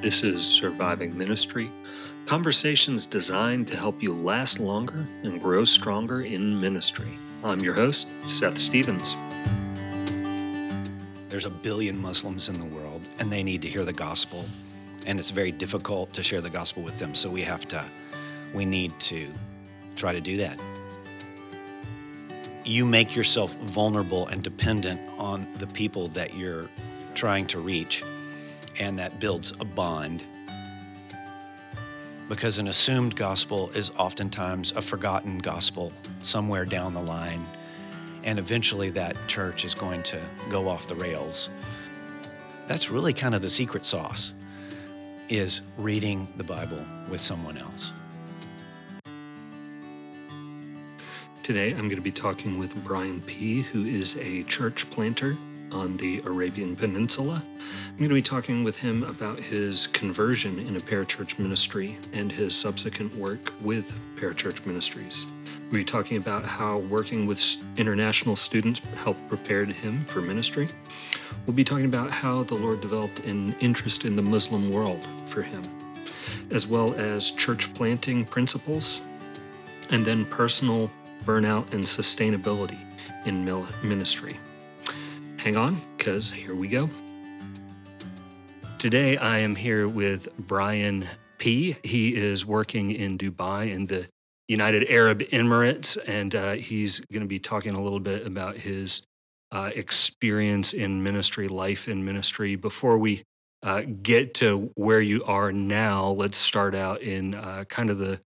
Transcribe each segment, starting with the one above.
This is Surviving Ministry, conversations designed to help you last longer and grow stronger in ministry. I'm your host, Seth Stevens. There's a billion Muslims in the world, and they need to hear the gospel, and it's very difficult to share the gospel with them. So we have to, we need to try to do that. You make yourself vulnerable and dependent on the people that you're trying to reach, and that builds a bond. Because an assumed gospel is oftentimes a forgotten gospel somewhere down the line, and eventually that church is going to go off the rails. That's really kind of the secret sauce is reading the Bible with someone else. Today I'm going to be talking with Brian P., who is a church planter on the Arabian Peninsula. I'm going to be talking with him about his conversion in a parachurch ministry and his subsequent work with parachurch ministries. We'll be talking about how working with international students helped prepare him for ministry. We'll be talking about how the Lord developed an interest in the Muslim world for him, as well as church planting principles, and then personal burnout and sustainability in ministry. Hang on, because here we go. Today I am here with Brian P. He is working in Dubai in the United Arab Emirates, and uh, he's going to be talking a little bit about his uh, experience in ministry, life in ministry. Before we uh, get to where you are now, let's start out in uh, kind of the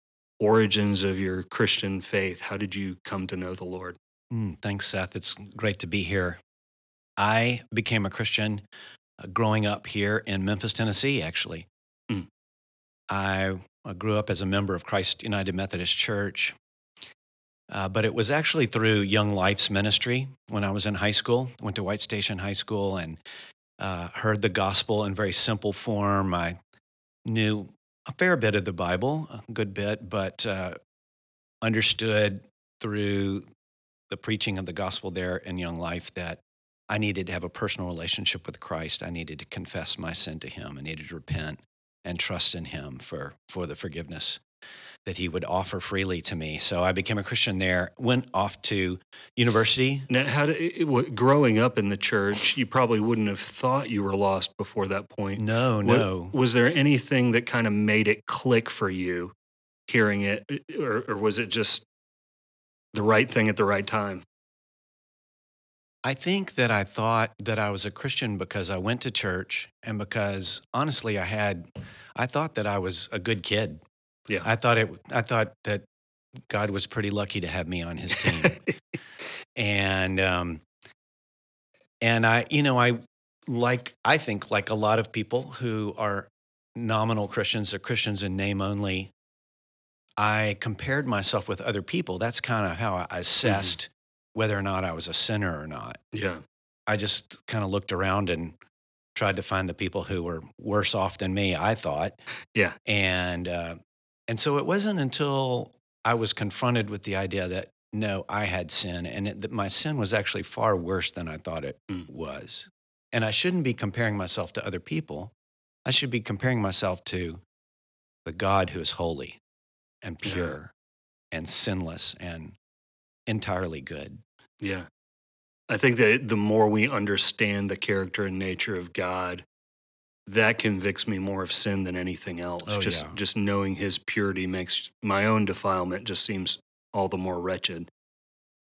origins of your Christian faith. How did you come to know the Lord? Mm, thanks, Seth. It's great to be here. I became a Christian uh, growing up here in Memphis, Tennessee, actually. Mm. I grew up as a member of Christ United Methodist Church, uh, but it was actually through Young Life's ministry when I was in high school. Went to White Station High School and uh, heard the gospel in very simple form. I knew a fair bit of the Bible, a good bit, but uh, understood through the preaching of the gospel there in Young Life that I needed to have a personal relationship with Christ. I needed to confess my sin to Him. I needed to repent and trust in Him for, for the forgiveness that He would offer freely to me. So I became a Christian there, went off to university. Now, how did, it, growing up in the church, you probably wouldn't have thought you were lost before that point. No, no. Was, was there anything that kind of made it click for you hearing it, or, or was it just the right thing at the right time? I think that I thought that I was a Christian because I went to church and because honestly I had I thought that I was a good kid. Yeah. I thought it I thought that God was pretty lucky to have me on his team. and um and I you know I like I think like a lot of people who are nominal Christians or Christians in name only I compared myself with other people. That's kind of how I mm-hmm. assessed whether or not I was a sinner or not. Yeah. I just kind of looked around and tried to find the people who were worse off than me, I thought. Yeah. And uh, and so it wasn't until I was confronted with the idea that no, I had sin and it, that my sin was actually far worse than I thought it mm. was. And I shouldn't be comparing myself to other people. I should be comparing myself to the God who is holy and pure yeah. and sinless and entirely good. Yeah. I think that the more we understand the character and nature of God, that convicts me more of sin than anything else. Oh, just yeah. just knowing his purity makes my own defilement just seems all the more wretched.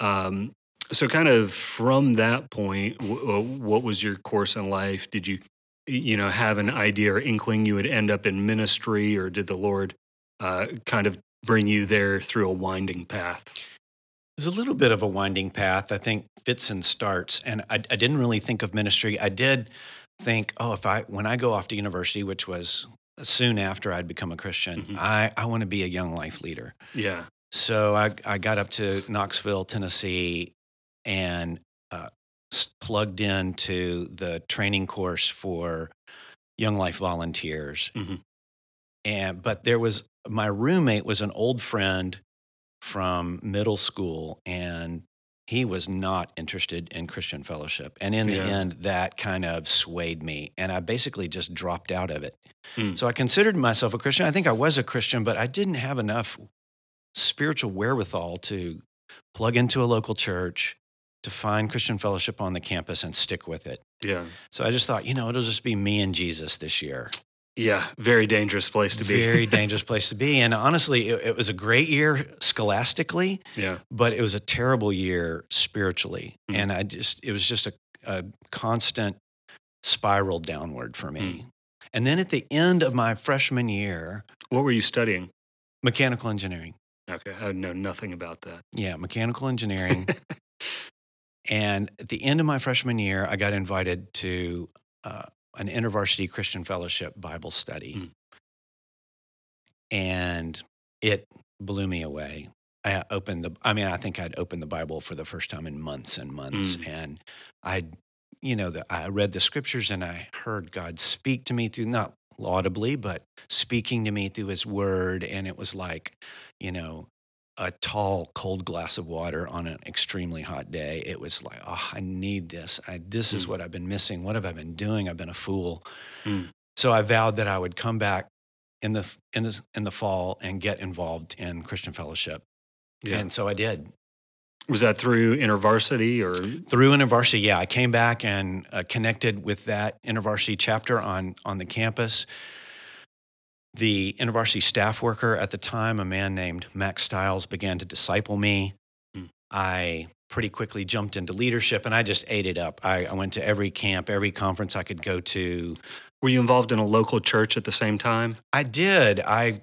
Um, so kind of from that point, w- uh, what was your course in life? Did you, you know, have an idea or inkling you would end up in ministry, or did the Lord uh, kind of bring you there through a winding path? Was a little bit of a winding path, I think, fits and starts. And I, I didn't really think of ministry. I did think, oh, if I, when I go off to university, which was soon after I'd become a Christian, mm-hmm. I, I want to be a young life leader. Yeah. So I, I got up to Knoxville, Tennessee, and uh, plugged into the training course for Young Life volunteers. Mm-hmm. And but there was my roommate was an old friend from middle school and he was not interested in Christian fellowship. And in the Yeah. end, that kind of swayed me. And I basically just dropped out of it. Mm. So I considered myself a Christian. I think I was a Christian, but I didn't have enough spiritual wherewithal to plug into a local church, to find Christian fellowship on the campus and stick with it. Yeah. So I just thought, you know, it'll just be me and Jesus this year. Yeah. Very dangerous place to be. Very dangerous place to be. And honestly, it, it was a great year scholastically, yeah. but it was a terrible year spiritually. Mhm. And I just, it was just a, a constant spiral downward for me. And then at the end of my freshman year, What were you studying? mechanical engineering. Okay. I know nothing about that. Yeah, mechanical engineering. and at the end of my freshman year, I got invited to uh, an InterVarsity Christian Fellowship Bible study. Mm. And it blew me away. I opened the, I mean, I think I'd opened the Bible for the first time in months and months. Mm. And I, you know, the, I read the scriptures and I heard God speak to me through, not audibly, but speaking to me through his word. And it was like, you know, a tall, cold glass of water on an extremely hot day. It was like, oh, I need this. I, this is Mm. what I've been missing. What have I been doing? I've been a fool. Mm. So I vowed that I would come back in the in the in the fall and get involved in Christian fellowship. Yeah. And so I did. was that through InterVarsity or? Through InterVarsity, yeah, I came back and uh, connected with that InterVarsity chapter on on the campus. The InterVarsity staff worker at the time, a man named Max Stiles, began to disciple me. Hmm. I pretty quickly jumped into leadership, and I just ate it up. I, I went to every camp, every conference I could go to. Were you involved in a local church at the same time? I did. I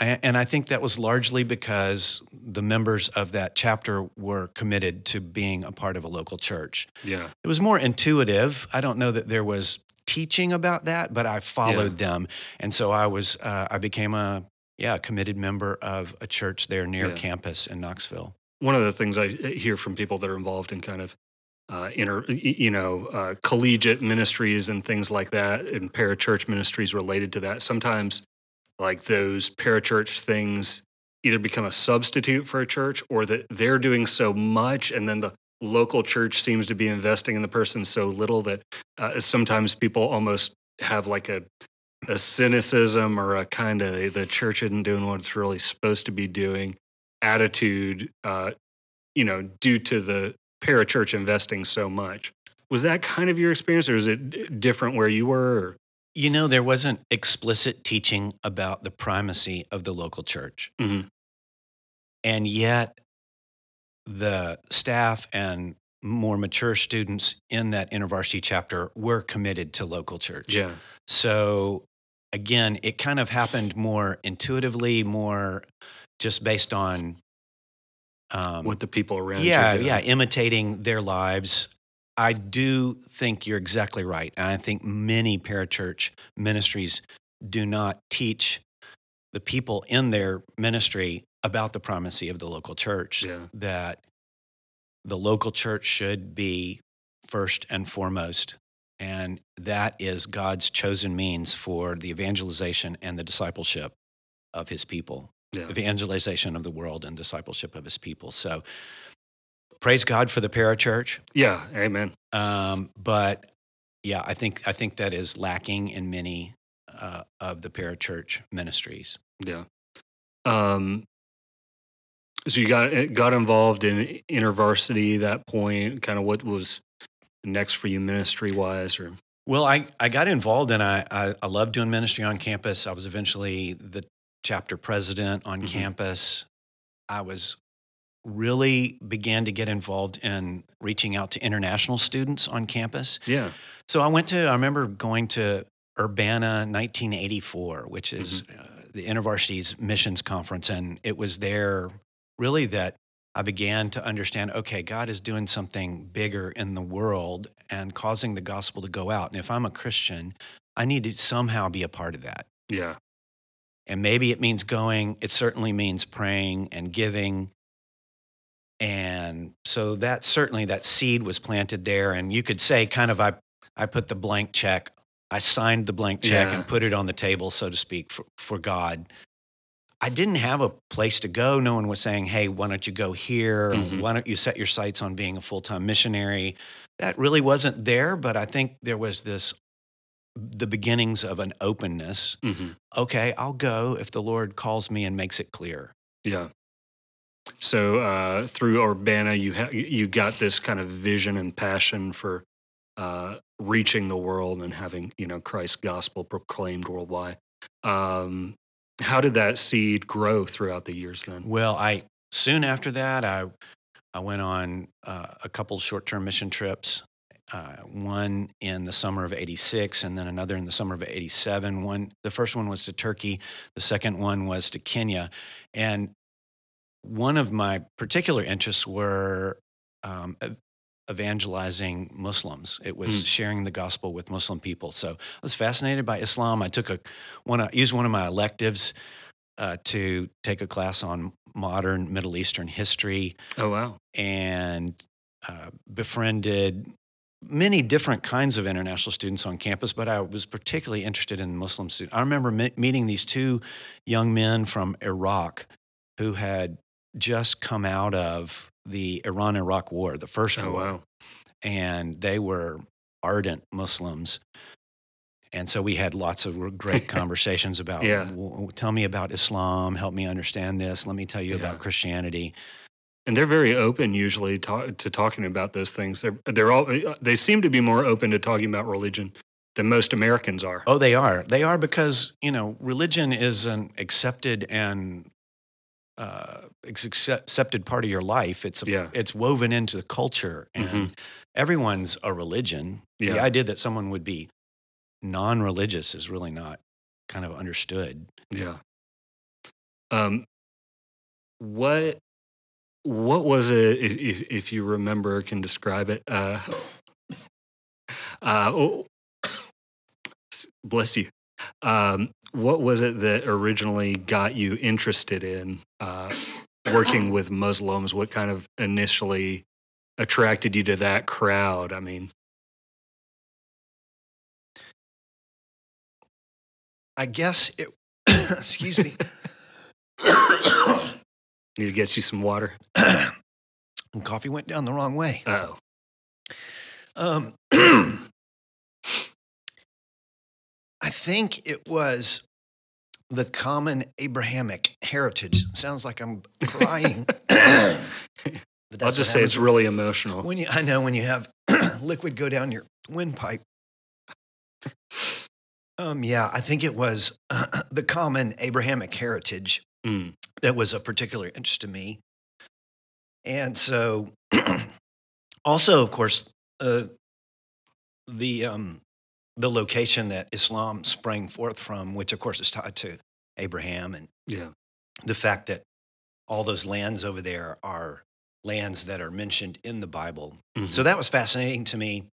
and I think that was largely because the members of that chapter were committed to being a part of a local church. Yeah. It was more intuitive. I don't know that there was teaching about that, but I followed them, and so I was. Uh, I became a yeah a committed member of a church there near Yeah. campus in Knoxville. One of the things I hear from people that are involved in kind of uh, inter, you know, uh, collegiate ministries and things like that, and parachurch ministries related to that. Sometimes, like those parachurch things, either become a substitute for a church, or that they're doing so much, and then the local church seems to be investing in the person so little that uh, sometimes people almost have like a a cynicism or a kind of the church isn't doing what it's really supposed to be doing attitude uh, you know due to the parachurch investing so much was that kind of your experience or is it different where you were or? You know, there wasn't explicit teaching about the primacy of the local church. Mhm. And yet, the staff and more mature students in that InterVarsity chapter were committed to local church. yeah So, again, it kind of happened more intuitively, more just based on. Um, what the people around you yeah, yeah, imitating their lives. I do think you're exactly right. And I think many parachurch ministries do not teach the people in their ministry about the primacy of the local church, Yeah. that the local church should be first and foremost. And that is God's chosen means for the evangelization and the discipleship of his people yeah evangelization of the world and discipleship of his people. So praise God for the parachurch. yeah amen Um, but yeah, I think I think that is lacking in many uh, of the parachurch ministries. yeah um so you got eh, got involved in intervarsity that point kind of what was next for you ministry wise or Well, I, I got involved and I, I, I love doing ministry on campus. I was eventually the chapter president on Mhm. campus. I was really began to get involved in reaching out to international students on campus. yeah So I went to, I remember going to Urbana 1984, which is uh, the InterVarsity's missions conference. And it was there really that I began to understand okay, God is doing something bigger in the world and causing the gospel to go out. And if I'm a Christian, I need to somehow be a part of that. yeah And maybe it means going, it certainly means praying and giving. And so that certainly that seed was planted there. And you could say kind of I I put the blank check, I signed the blank check Yeah. and put it on the table, so to speak, for, for God. I didn't have a place to go. No one was saying, "Hey, why don't you go here? Mhm. Why don't you set your sights on being a full time missionary?" That really wasn't there, but I think there was this the beginnings of an openness. hmm Okay, I'll go if the Lord calls me and makes it clear. Yeah. So uh, through Urbana, you ha- you got this kind of vision and passion for uh, reaching the world and having you know Christ's gospel proclaimed worldwide. Um, how did that seed grow throughout the years? Then. Well, I soon after that, I I went on uh, a couple short term mission trips. Uh, one in the summer of '86, and then another in the summer of '87. One, the first one was to Turkey. The second one was to Kenya, and one of my particular interests were um, evangelizing Muslims. It was Mm. sharing the gospel with Muslim people. So I was fascinated by Islam. I took a one, I used one of my electives uh, to take a class on modern Middle Eastern history Oh wow. and uh, befriended many different kinds of international students on campus, but I was particularly interested in Muslim students. I remember me- meeting these two young men from Iraq who had just come out of the Iran Iraq War, the first Oh war, wow. and they were ardent Muslims. And so we had lots of great conversations about, Yeah. "W- w- tell me about Islam, help me understand this, let me tell you Yeah. about Christianity. And they're very open usually to, to talking about those things. They're, they're all uh, they seem to be more open to talking about religion than most Americans are. Oh, they are. They are because you know religion is an accepted and uh, accepted part of your life. It's Yeah. it's woven into the culture, and Mhm. everyone's a religion. The idea that someone would be non-religious is really not kind of understood. Yeah. Um, what what was it? If, if, if you remember, can describe it. Uh, uh, oh, bless you. Um, what was it that originally got you interested in uh, working with Muslims? What kind of initially attracted you to that crowd? I mean, I guess it. excuse me. need to get you some water. Coffee went down the wrong way. Oh, Um, I think it was the common Abrahamic heritage. Sounds like I'm crying. But I'll just say it's really emotional. when you. I know when you have liquid go down your windpipe. Um, yeah, I think it was the common Abrahamic heritage Mm, that was a particular interest to me. And so, also, of course, uh, the um, the location that Islam sprang forth from, which of course is tied to Abraham, and yeah. the fact that all those lands over there are lands that are mentioned in the Bible. Mhm. So that was fascinating to me,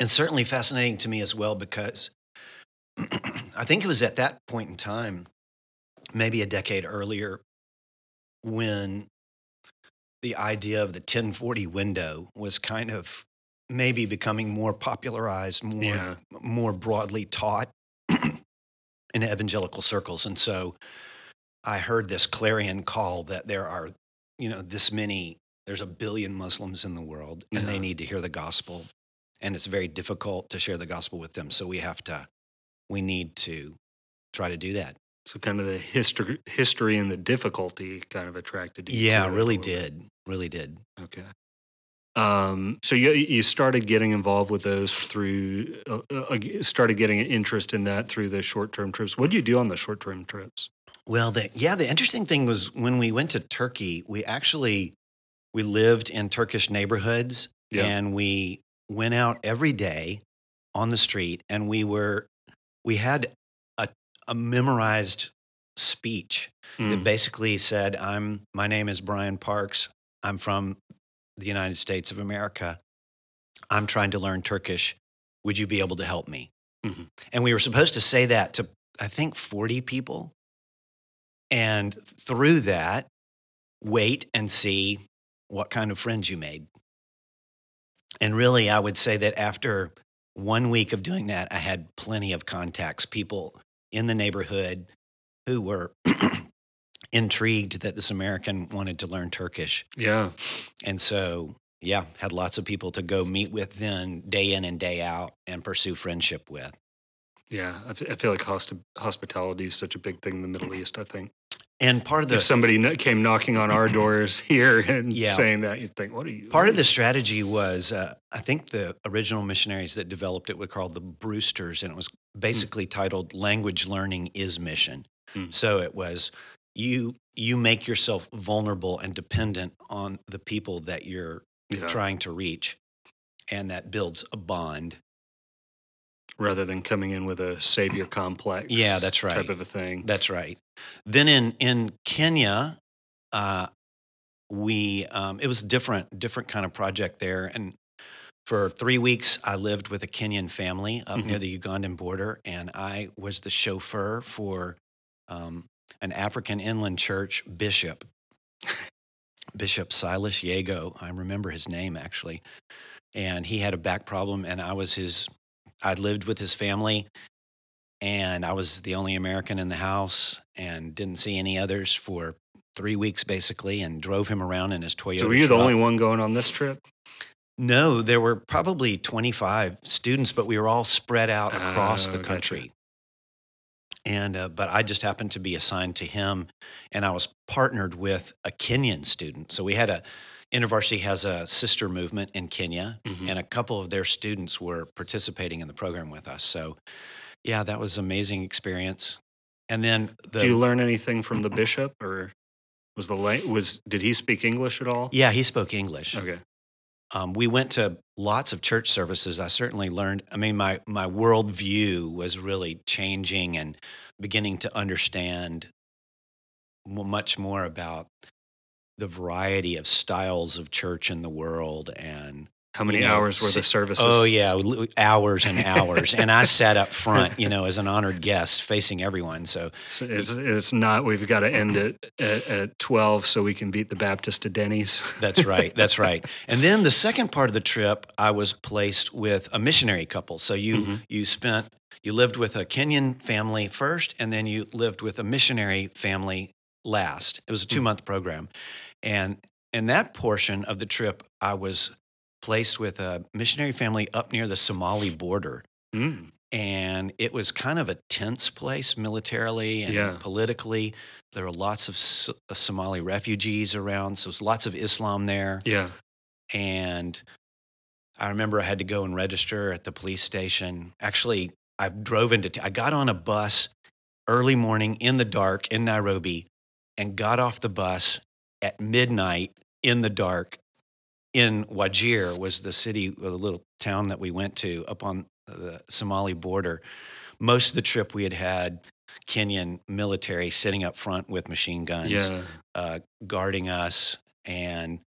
and certainly fascinating to me as well because I think it was at that point in time, maybe a decade earlier, when the idea of the 1040 window was kind of maybe becoming more popularized, more Yeah. more broadly taught in evangelical circles. And so I heard this clarion call that there are, you know, this many, there's a billion Muslims in the world and Yeah. they need to hear the gospel. And it's very difficult to share the gospel with them. So we have to, we need to try to do that. So kind of the history, history and the difficulty kind of attracted you. Yeah, really did. Really did. Okay. Um, so you you started getting involved with those through uh, uh, started getting an interest in that through the short term trips. What do you do on the short term trips? Well, the, yeah, the interesting thing was when we went to Turkey, we actually we lived in Turkish neighborhoods Yeah. and we went out every day on the street and we were we had a, a memorized speech that Mm, basically said, I'm my name is Brian Parks. I'm from the United States of America. I'm trying to learn Turkish. Would you be able to help me? Mhm. And we were supposed to say that to I think 40 people. And through that, wait and see what kind of friends you made. And really, I would say that after one week of doing that, I had plenty of contacts, people in the neighborhood who were intrigued that this American wanted to learn Turkish. Yeah. And so, yeah, had lots of people to go meet with then day in and day out and pursue friendship with. Yeah, I feel like hosp- hospitality is such a big thing in the Middle East. I think, and part of the if somebody came knocking on our doors here and yeah, saying that, you'd think, "What are you?" Part of you? the strategy was, uh, I think the original missionaries that developed it were called the Brewsters, and it was hmm. basically mm. titled "Language Learning is Mission." Mm. So it was you you make yourself vulnerable and dependent on the people that you're yeah. trying to reach, and that builds a bond rather than coming in with a savior complex. Yeah, that's right. Type of a thing. That's right. Then in in Kenya, uh, we um, it was different different kind of project there, and for three weeks I lived with a Kenyan family up mm-hmm. near the Ugandan border, and I was the chauffeur for um, an African inland church bishop. Bishop Silas Yago, I remember his name actually, and he had a back problem, and I was his I lived with his family, and I was the only American in the house, and didn't see any others for three weeks basically, and drove him around in his Toyota. So were you truck. the only one going on this trip? No, there were probably 25 students, but we were all spread out across the oh, country. Gotcha. And uh, but I just happened to be assigned to him, and I was partnered with a Kenyan student. So we had a InterVarsity has a sister movement in Kenya, mm-hmm. and a couple of their students were participating in the program with us. So, yeah, that was amazing experience. And then, the, did you learn anything from the bishop, or was the was did he speak English at all? Yeah, he spoke English. Okay. Um, we went to lots of church services. I certainly learned. I mean, my my worldview was really changing and beginning to understand much more about the variety of styles of church in the world and how many you know, hours were the services? Oh yeah, hours and hours. and I sat up front, you know, as an honored guest, facing everyone. So, so it's, it's, not. We've got to end it at, at, twelve so we can beat the Baptist to Denny's. that's right. That's right. And then the second part of the trip, I was placed with a missionary couple. So you mm-hmm. you spent you lived with a Kenyan family first, and then you lived with a missionary family last. It was a two month mm-hmm. program. And in that portion of the trip, I was placed with a missionary family up near the Somali border. Mm. And it was kind of a tense place militarily and yeah. politically. There were lots of so- uh, Somali refugees around, so there's lots of Islam there. Yeah. And I remember I had to go and register at the police station. Actually, I drove into, t- I got on a bus early morning in the dark in Nairobi and got off the bus at midnight in the dark in Wajir was the city, the little town that we went to up on the Somali border. Most of the trip we had had Kenyan military sitting up front with machine guns, yeah. uh, guarding us, and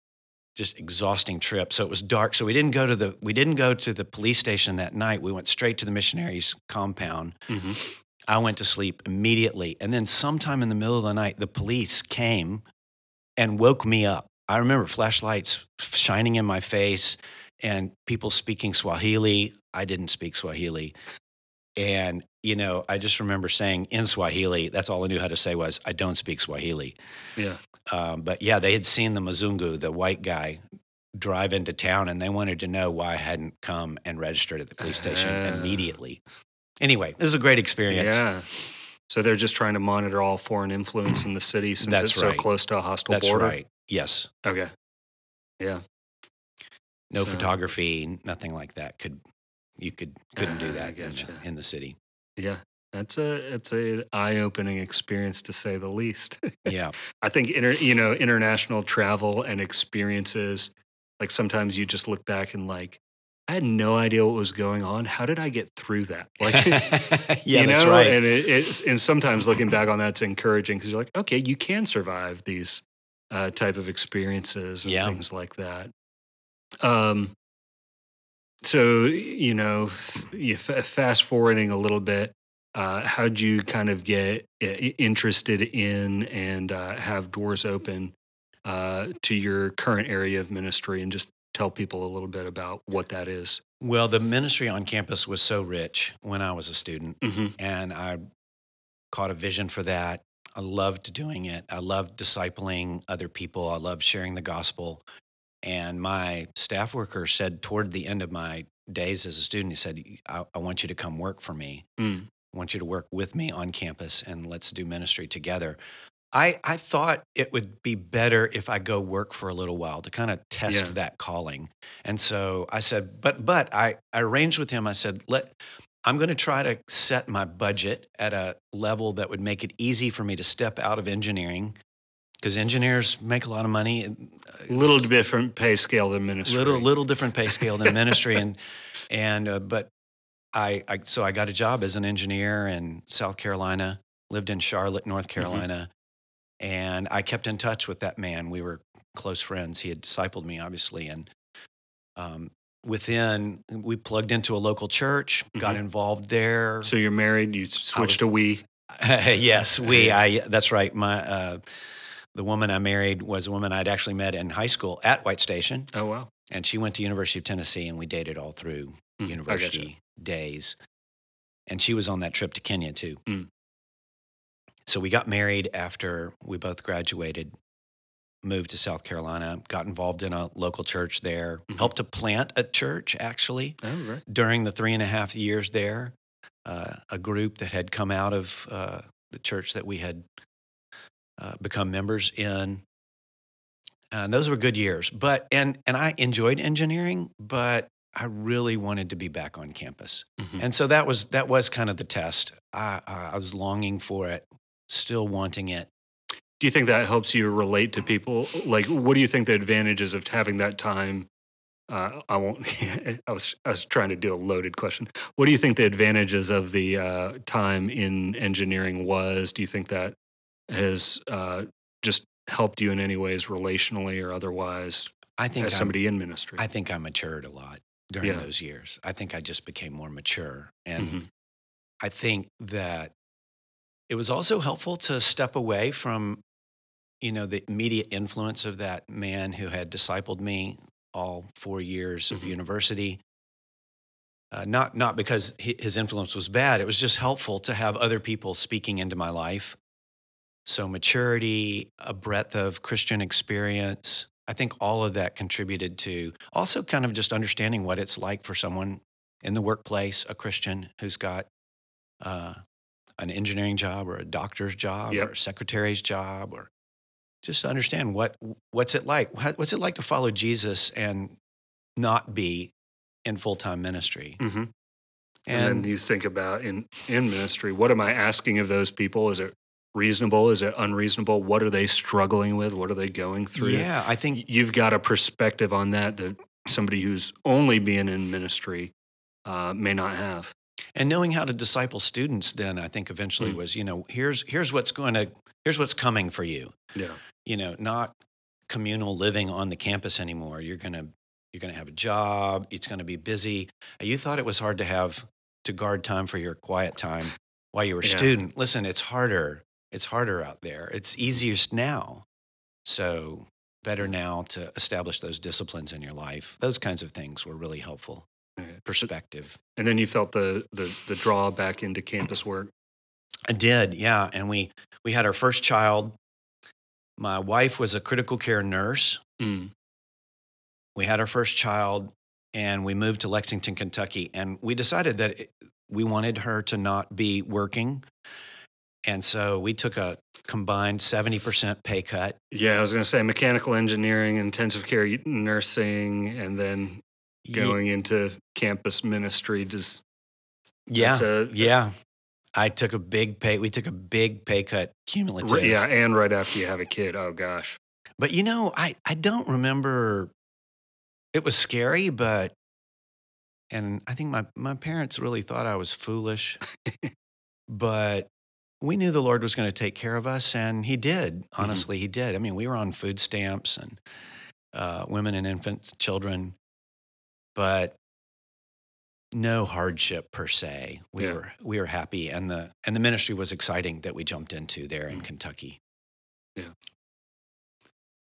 just exhausting trip. So it was dark. So we didn't go to the we didn't go to the police station that night. We went straight to the missionaries' compound. Mm-hmm. I went to sleep immediately, and then sometime in the middle of the night, the police came and woke me up. I remember flashlights shining in my face and people speaking Swahili. I didn't speak Swahili. And, you know, I just remember saying in Swahili, that's all I knew how to say was, I don't speak Swahili. Yeah. Um, but yeah, they had seen the Mzungu, the white guy, drive into town and they wanted to know why I hadn't come and registered at the police station uh, immediately. Anyway, this is a great experience. Yeah. So they're just trying to monitor all foreign influence in the city since That's it's right. so close to a hostile That's border. right. Yes. Okay. Yeah. No so, photography, nothing like that. Could you could couldn't do ah, that in, in, the city. Yeah. That's a it's a eye opening experience to say the least. yeah, I think inter, you know international travel and experiences. Like sometimes you just look back and like, I had no idea what was going on. How did I get through that? Like, yeah, you know? that's right. And it, it's and sometimes looking back on that's encouraging because you're like, okay, you can survive these uh, type of experiences and yeah. things like that. Um, so you know, f- you f- fast forwarding a little bit, uh, how'd you kind of get interested in and uh, have doors open uh, to your current area of ministry, and just tell people a little bit about what that is? Well, the ministry on campus was so rich when I was a student, mm-hmm. and I caught a vision for that. I loved doing it. I loved discipling other people. I loved sharing the gospel. And my staff worker said toward the end of my days as a student, he said, I, I want you to come work for me. Mm. I want you to work with me on campus and let's do ministry together. I, I thought it would be better if I go work for a little while to kind of test Yeah. that calling. And so I said, but but I, I arranged with him. I said, let I'm going to try to set my budget at a level that would make it easy for me to step out of engineering because engineers make a lot of money. uh, A little different pay scale than ministry. little little different pay scale than ministry and and uh, but I, I so I got a job as an engineer in South Carolina lived in Charlotte North Carolina and I kept in touch with that man we were close friends he had discipled me obviously and um, within we plugged into a local church got Mhm. involved there So you're married. You switched to we. yes, we. I. That's right. My uh, the woman I married was a woman I'd actually met in high school at White Station, Oh wow. and she went to University of Tennessee, and we dated all through Mm, university days. And she was on that trip to Kenya too. Mm. So we got married after we both graduated. Moved to South Carolina, got involved in a local church there, Mhm. helped to plant a church actually Oh right. during the three and a half years there, uh, a group that had come out of uh, the church that we had uh, become members in. And those were good years. But and and I enjoyed engineering, but I really wanted to be back on campus. Mhm. And so that was that was kind of the test. I I was longing for it, still wanting it. Do you think that helps you relate to people? Like, what do you think the advantages of having that time? Uh, I won't. I was I was trying to do a loaded question. What do you think the advantages of the uh, time in engineering was? Do you think that has uh, just helped you in any ways, relationally or otherwise, I think as I'm- somebody in ministry? I think I matured a lot during Yeah. those years. I think I just became more mature and Mhm. I think that it was also helpful to step away from, you know, the immediate influence of that man who had discipled me all four years of Mhm. university. Uh, not not because his influence was bad. It was just helpful to have other people speaking into my life. So maturity, a breadth of Christian experience. I think all of that contributed to also kind of just understanding what it's like for someone in the workplace, a Christian who's got uh, an engineering job or a doctor's job Yep. or a secretary's job, or just to understand what what's it like. What's it like to follow Jesus and not be in full time ministry? Mhm. And, and then you think about in in ministry what am i asking of those people is it reasonable is it unreasonable what are they struggling with what are they going through yeah, I think you've got a perspective on that that somebody who's only being in ministry uh, may not have and knowing how to disciple students then i think eventually Mm. was you know here's here's what's going to here's what's coming for you yeah you know not communal living on the campus anymore. You're going to you're going to have a job it's going to be busy. You thought it was hard to have to guard time for your quiet time while you were a Yeah. student. Listen it's harder it's harder out there. It's easiest now. So better now to establish those disciplines in your life. Those kinds of things were really helpful perspective. and then you felt the the, the draw back into campus work? I did, yeah. And we we had our first child. My wife was a critical care nurse. Mm. We had our first child, and we moved to Lexington, Kentucky. And we decided that it, we wanted her to not be working, and so we took a combined seventy percent pay cut. yeah i was going to say mechanical engineering intensive care nursing and then going into campus ministry does yeah, a- yeah. I took a big pay. We took a big pay cut cumulative. yeah and right after you have a kid oh gosh But you know, I, I don't remember. It was scary, but, and I think my, my parents really thought I was foolish, but we knew the Lord was going to take care of us, and He did. Honestly, He did. I mean, we were on food stamps and uh, women and infants, children, but no hardship per se. We Yeah. were we were happy, and the and the ministry was exciting that we jumped into there in Mm. Kentucky. Yeah.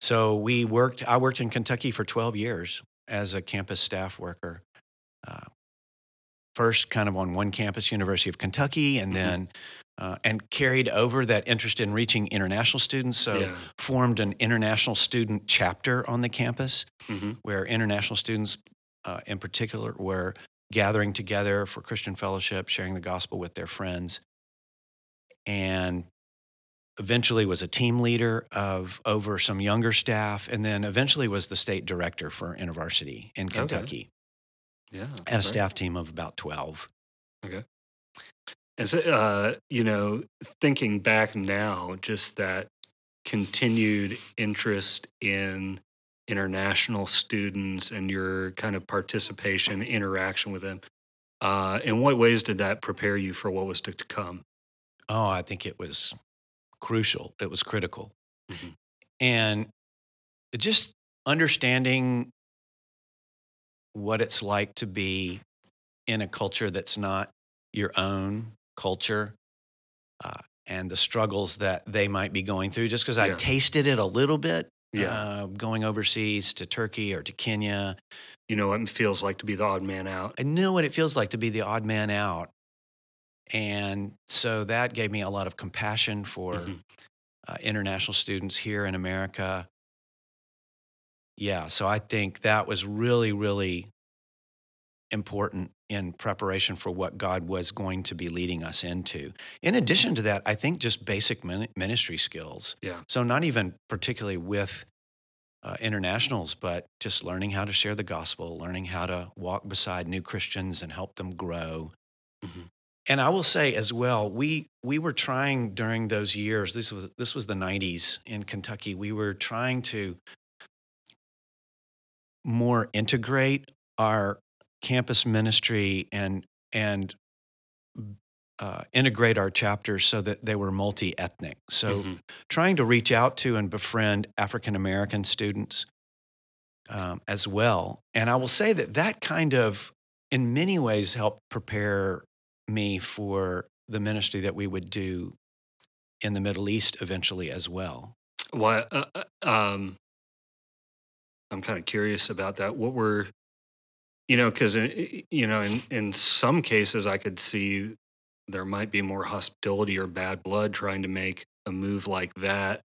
So we worked. I worked in Kentucky for 12 years as a campus staff worker. Uh, first, kind of on one campus, University of Kentucky, and Mhm. then uh, and carried over that interest in reaching international students. So, Yeah. formed an international student chapter on the campus hmm where international students, uh, in particular, were gathering together for Christian fellowship, sharing the gospel with their friends, and eventually was a team leader of over some younger staff, and then eventually was the state director for InterVarsity in Okay. Kentucky, Yeah. and a staff team of about twelve. Okay, And so, uh, you know, thinking back now, just that continued interest in international students and your kind of participation, interaction with them. Uh, in what ways did that prepare you for what was to to come? Oh, I think it was crucial. It was critical. Mhm. And just understanding what it's like to be in a culture that's not your own culture uh, and the struggles that they might be going through, just because I tasted it a little bit Yeah. uh, going overseas to Turkey or to Kenya. You know what it feels like to be the odd man out. I know what it feels like to be the odd man out. And so that gave me a lot of compassion for Mhm. uh, international students here in America. Yeah, so I think that was really, really important in preparation for what God was going to be leading us into. In addition to that, I think just basic ministry skills. Yeah. So, not even particularly with uh, internationals, but just learning how to share the gospel, learning how to walk beside new Christians and help them grow. Mhm. And I will say as well, we we were trying during those years. This was this was the '90s in Kentucky. We were trying to more integrate our campus ministry and and uh, integrate our chapters so that they were multi-ethnic. So Mhm. trying to reach out to and befriend African American students um, as well. And I will say that that kind of, in many ways, helped prepare me for the ministry that we would do in the Middle East eventually as well. Why? Uh, uh, um, I'm kind of curious about that. What were, you know, because you know, in in some cases, I could see there might be more hostility or bad blood trying to make a move like that.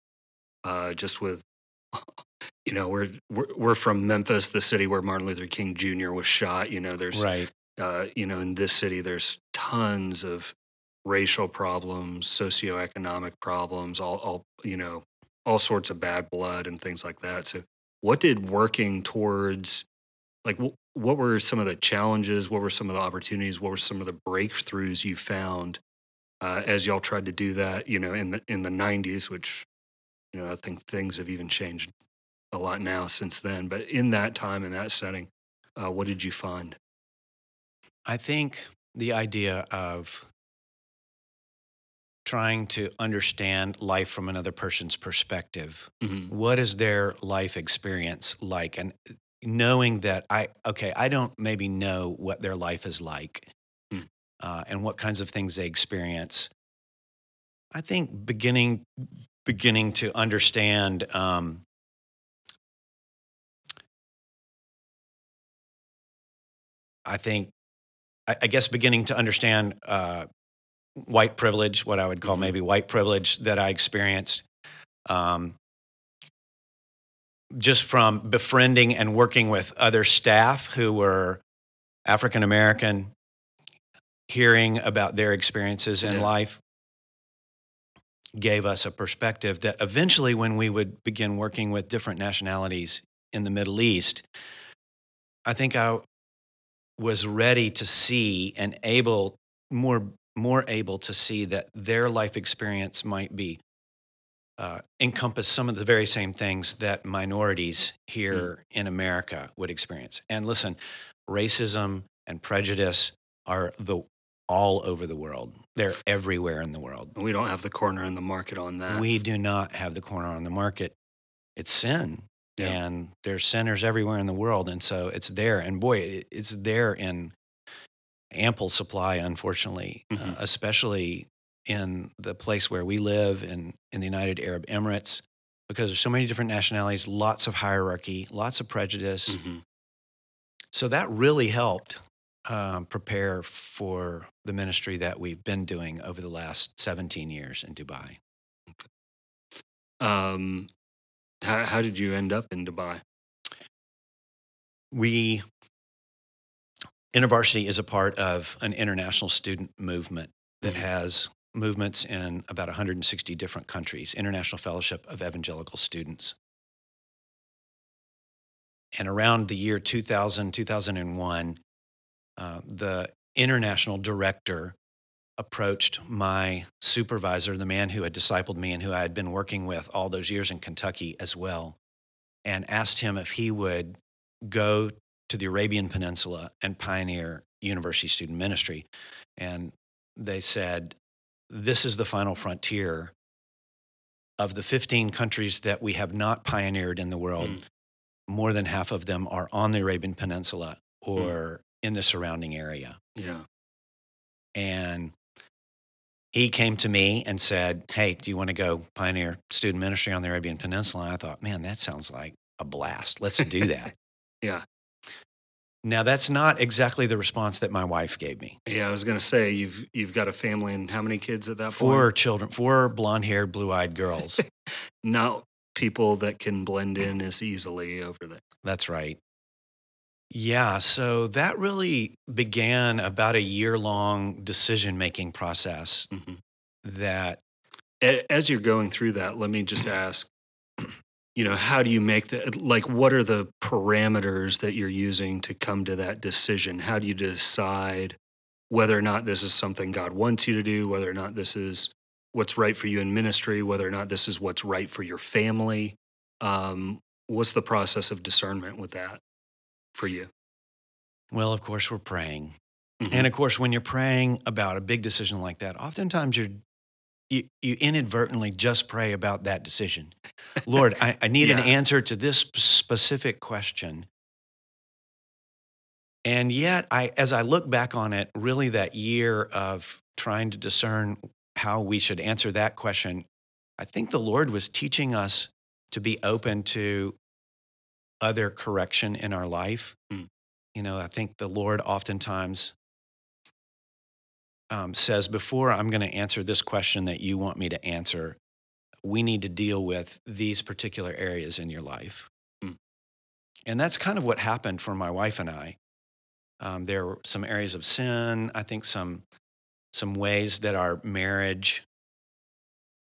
Uh, just with, you know, we're, we're we're from Memphis, the city where Martin Luther King Jr. was shot. You know, there's Right. uh, you know, in this city, there's tons of racial problems, socioeconomic problems, all, all, you know, all sorts of bad blood and things like that. So, what did working towards, like, what were some of the challenges? What were some of the opportunities? What were some of the breakthroughs you found uh, as y'all tried to do that? You know, in the in the '90s, which, you know, I think things have even changed a lot now since then. But in that time, in that setting, uh, what did you find? I think the idea of trying to understand life from another person's perspective Mhm. what is their life experience like and knowing that i okay i don't maybe know what their life is like Hmm. uh, and what kinds of things they experience i think beginning beginning to understand um, i think I, I guess beginning to understand uh, white privilege what i would call Mhm. maybe white privilege that i experienced um, just from befriending and working with other staff who were African American, hearing about their experiences in Yeah. life gave us a perspective that eventually, when we would begin working with different nationalities in the Middle East, I think I was ready to see and able more more able to see that their life experience might be uh, encompass some of the very same things that minorities here in America would experience. And listen, racism and prejudice are the all over the world. They're everywhere in the world. We don't have the corner in the market on that. We do not have the corner on the market. It's sin. Yeah. And there's sinners everywhere in the world. And so it's there. And boy, it's there in ample supply, unfortunately, uh, Mhm. especially in the place where we live in, in the United Arab Emirates, because there's so many different nationalities, lots of hierarchy, lots of prejudice. Mhm. So that really helped um, prepare for the ministry that we've been doing over the last 17 years in Dubai. Um, how, how did you end up in Dubai? We, InterVarsity is a part of an international student movement that Mhm. has movements in about 160 different countries, International Fellowship of Evangelical Students. And around the year 2000, 2001, uh, the international director approached my supervisor, the man who had discipled me and who I had been working with all those years in Kentucky as well, and asked him if he would go to the Arabian Peninsula and pioneer university student ministry. And they said, This is the final frontier. Of the 15 countries that we have not pioneered in the world, Mm. more than half of them are on the Arabian Peninsula or in the surrounding area. Yeah. And he came to me and said, Hey, do you want to go pioneer student ministry on the Arabian Peninsula? And I thought, Man, that sounds like a blast. Let's do that. Yeah. Now, that's not exactly the response that my wife gave me. Yeah. I was going to say, you've, you've got a family and how many kids at that Four point? children, four blonde haired, blue eyed girls. Not people that can blend in as easily over there. That's right. Yeah, so that really began about a year long decision making process Mhm. that As you're going through that, let me just ask, you know, how do you make that? Like, what are the parameters that you're using to come to that decision? How do you decide whether or not this is something God wants you to do, whether or not this is what's right for you in ministry, whether or not this is what's right for your family? Um, what's the process of discernment with that for you? Well, of course, we're praying. Mhm. And of course, when you're praying about a big decision like that, oftentimes you're you, you inadvertently just pray about that decision. Lord, I, I need an answer to this specific question. And yet, I as I look back on it, really that year of trying to discern how we should answer that question, I think the Lord was teaching us to be open to other correction in our life. Hmm. You know, I think the Lord oftentimes um, says, before I'm going to answer this question that you want me to answer, we need to deal with these particular areas in your life. Hmm. And that's kind of what happened for my wife and I. Um, there were some areas of sin, I think some some ways that our marriage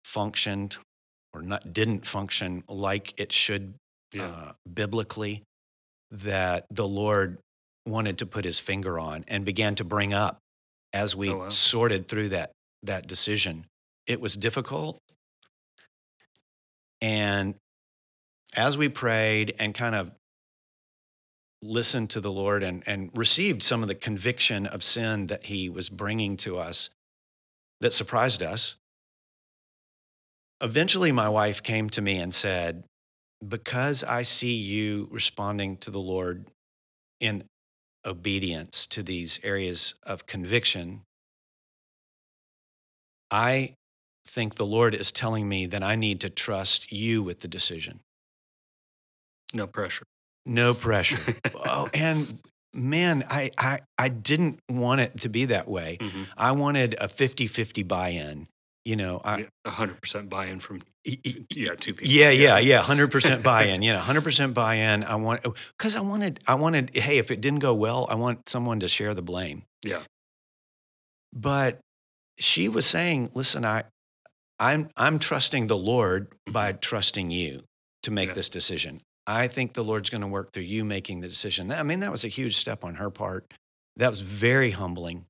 functioned or not didn't function like it should Yeah. uh, biblically that the Lord wanted to put his finger on and began to bring up as we Oh, wow. sorted through that that decision. It was difficult. And as we prayed and kind of listened to the Lord and, and received some of the conviction of sin that he was bringing to us that surprised us, eventually my wife came to me and said, Because I see you responding to the Lord in obedience to these areas of conviction, I think the Lord is telling me that I need to trust you with the decision. no pressure. No pressure. oh, and man, I, I, I didn't want it to be that way. Mhm. I wanted a 50 50 buy in. You know, I, 100% buy in from yeah, two people. Yeah, yeah, yeah. Hundred percent buy-in. You know, hundred percent buy-in. I want oh, because I wanted, I wanted. Hey, if it didn't go well, I want someone to share the blame. Yeah. But she was saying, "Listen, I, I'm, I'm trusting the Lord by mm-hmm. trusting you to make Yeah. this decision. I think the Lord's going to work through you making the decision. I mean, that was a huge step on her part. That was very humbling.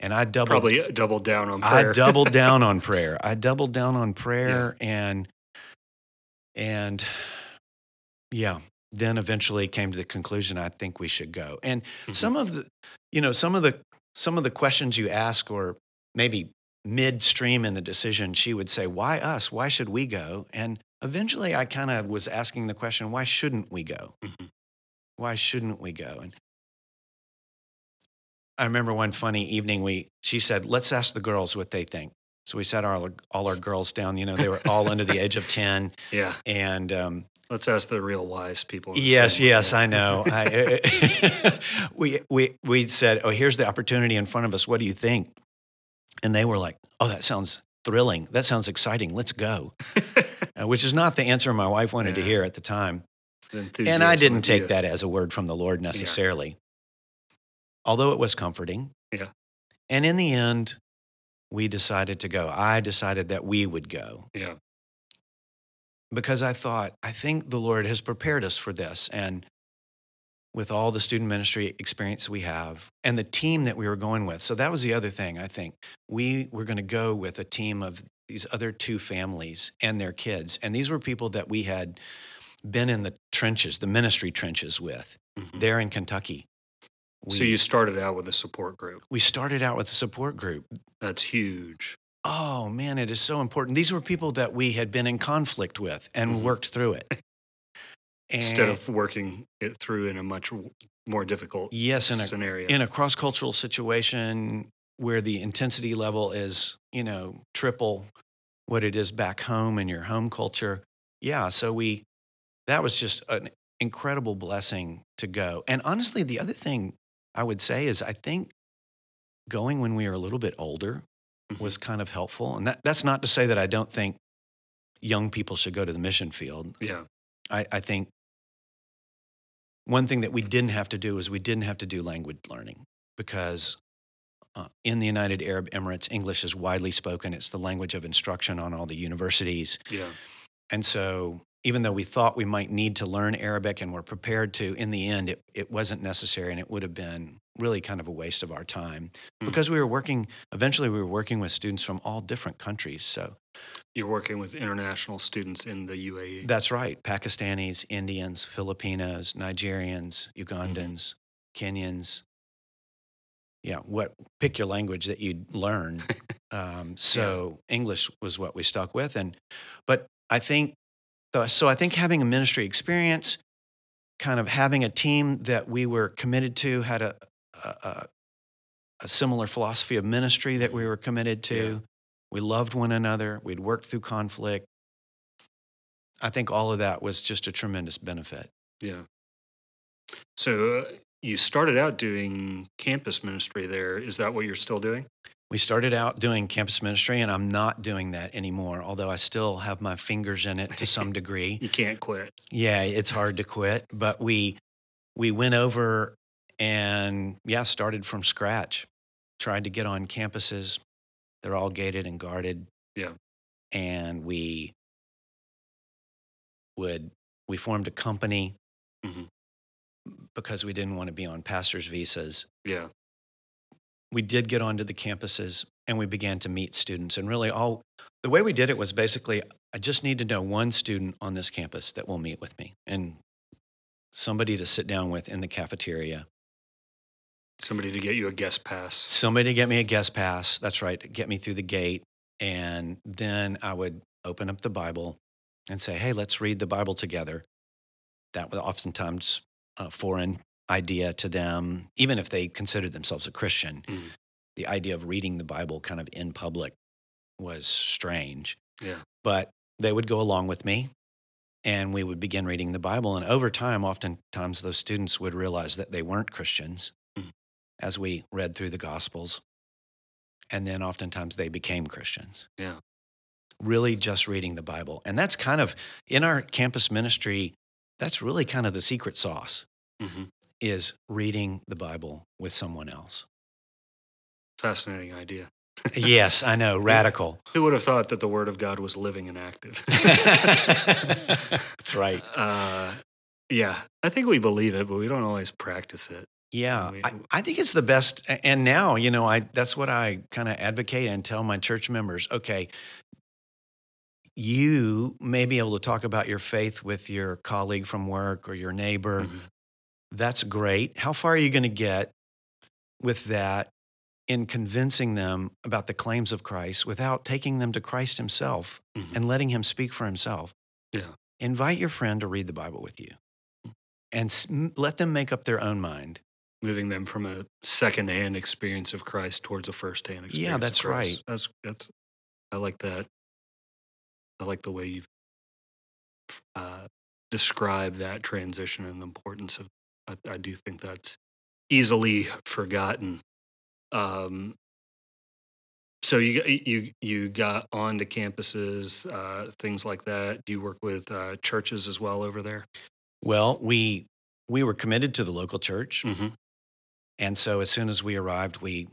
Yeah. And I doubled Probably double down on I doubled down on prayer. I doubled down on prayer and and yeah, then eventually came to the conclusion I think we should go. And Mhm. some of the you know, some of the some of the questions you ask or maybe midstream in the decision, she would say, Why us? Why should we go? And eventually I kind of was asking the question, why shouldn't we go? Mhm. Why shouldn't we go? And I remember one funny evening we she said, "Let's ask the girls what they think." So we sat all our, all our girls down. You know, they were all under the age of ten, Yeah. and um, Let's ask the real wise people. Yes, yes, I know. I, we we we said, "Oh, here's the opportunity in front of us. What do you think?" And they were like, "Oh, that sounds thrilling. That sounds exciting. Let's go." uh, which is not the answer my wife wanted yeah. to hear at the time. And I didn't take that as a word from the Lord necessarily. Although it was comforting. Yeah. And in the end, we decided to go. I decided that we would go. Yeah because I thought, I think the Lord has prepared us for this. And with all the student ministry experience we have and the team that we were going with. So that was the other thing, I think. We were going to go with a team of these other two families and their kids. And these were people that we had been in the trenches, the ministry trenches with mm-hmm. there in Kentucky. We, so you started out with a support group. We started out with a support group. That's huge. Oh man, it is so important. These were people that we had been in conflict with and mm-hmm. worked through it. And Instead of working it through in a much more difficult yes, in a, scenario. In a cross cultural situation where the intensity level is, you know, triple what it is back home in your home culture. Yeah. So we, that was just an incredible blessing to go. And honestly, the other thing I would say is I think going when we were a little bit older mm-hmm. was kind of helpful. And that, that's not to say that I don't think young people should go to the mission field. Yeah. I, I think one thing that we didn't have to do is we didn't have to do language learning because uh, in the United Arab Emirates, English is widely spoken. It's the language of instruction on all the universities. Yeah. And so even though we thought we might need to learn Arabic and were prepared to, in the end, it, it wasn't necessary and it would have been really kind of a waste of our time mm. because we were working, eventually, we were working with students from all different countries. So you're working with international students in the UAE? That's right Pakistanis, Indians, Filipinos, Nigerians, mm-hmm. Ugandans, mm. Kenyans. Yeah, what pick your language that you'd learn. um, so yeah. English was what we stuck with, and but I think so I think having a ministry experience, kind of having a team that we were committed to, had a, a, a similar philosophy of ministry that we were committed to. Yeah. We loved one another. We'd worked through conflict. I think all of that was just a tremendous benefit. Yeah. So uh, you started out doing campus ministry there. Is that what you're still doing? We started out doing campus ministry, and I'm not doing that anymore, although I still have my fingers in it to some degree. you can't quit. Yeah, it's hard to quit. But we we went over and yeah, started from scratch. Tried to get on campuses. They're all gated and guarded. Yeah. And we would we formed a company mm-hmm. because we didn't want to be on pastors' visas. Yeah we did get onto the campuses and we began to meet students. And really, all the way we did it was basically I just need to know one student on this campus that will meet with me and somebody to sit down with in the cafeteria. Somebody to get you a guest pass. Somebody to get me a guest pass. That's right. Get me through the gate. And then I would open up the Bible and say, hey, let's read the Bible together. That was oftentimes uh, foreign idea to them, even if they considered themselves a Christian. Mm. The idea of reading the Bible kind of in public was strange. Yeah. But they would go along with me and we would begin reading the Bible. And over time, oftentimes those students would realize that they weren't Christians mm. as we read through the Gospels. And then oftentimes they became Christians. Yeah. Really just reading the Bible. And that's kind of in our campus ministry, that's really kind of the secret sauce. Mm-hmm is reading the Bible with someone else. Fascinating idea. yes, I know, radical. Who would have thought that the Word of God was living and active? That's right. Uh, yeah, I think we believe it, but we don't always practice it. Yeah, I, I, think it's the best. And now, you know, I that's what I kind of advocate and tell my church members. Okay, you may be able to talk about your faith with your colleague from work or your neighbor, mm-hmm. That's great. How far are you going to get with that in convincing them about the claims of Christ without taking them to Christ himself mm-hmm. and letting him speak for himself? Yeah. Invite your friend to read the Bible with you and let them make up their own mind. Moving them from a second-hand experience of Christ towards a first-hand experience. Yeah, that's right. That's that's. I like that. I like the way you've uh, describe that transition and the importance of. I, I do think that's easily forgotten. Um, so you you you got onto campuses, uh, things like that. Do you work with uh, churches as well over there? Well, we we were committed to the local church, Mm-hmm. and so as soon as we arrived, we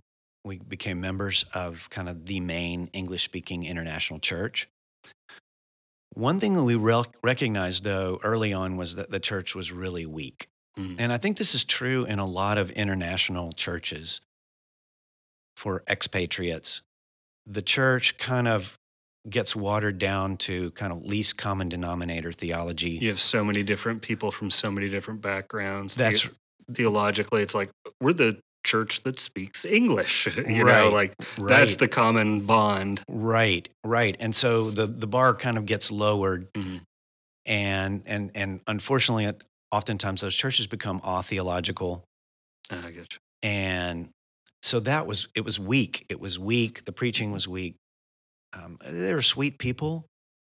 we became members of kind of the main English speaking international church. One thing that we recognized though early on was that the church was really weak. Mm. And I think this is true in a lot of international churches for expatriates. The church kind of gets watered down to kind of least common denominator theology. You have so many different people from so many different backgrounds. The- That's theologically, it's like we're the church that speaks English. You know, Right, like that's the common bond. right, right. And so the the bar kind of gets lowered Mhm. and and and unfortunately oftentimes those churches become all theological Ah, I get you. and so that was it was weak. It was weak. The preaching was weak. Um, they were sweet people.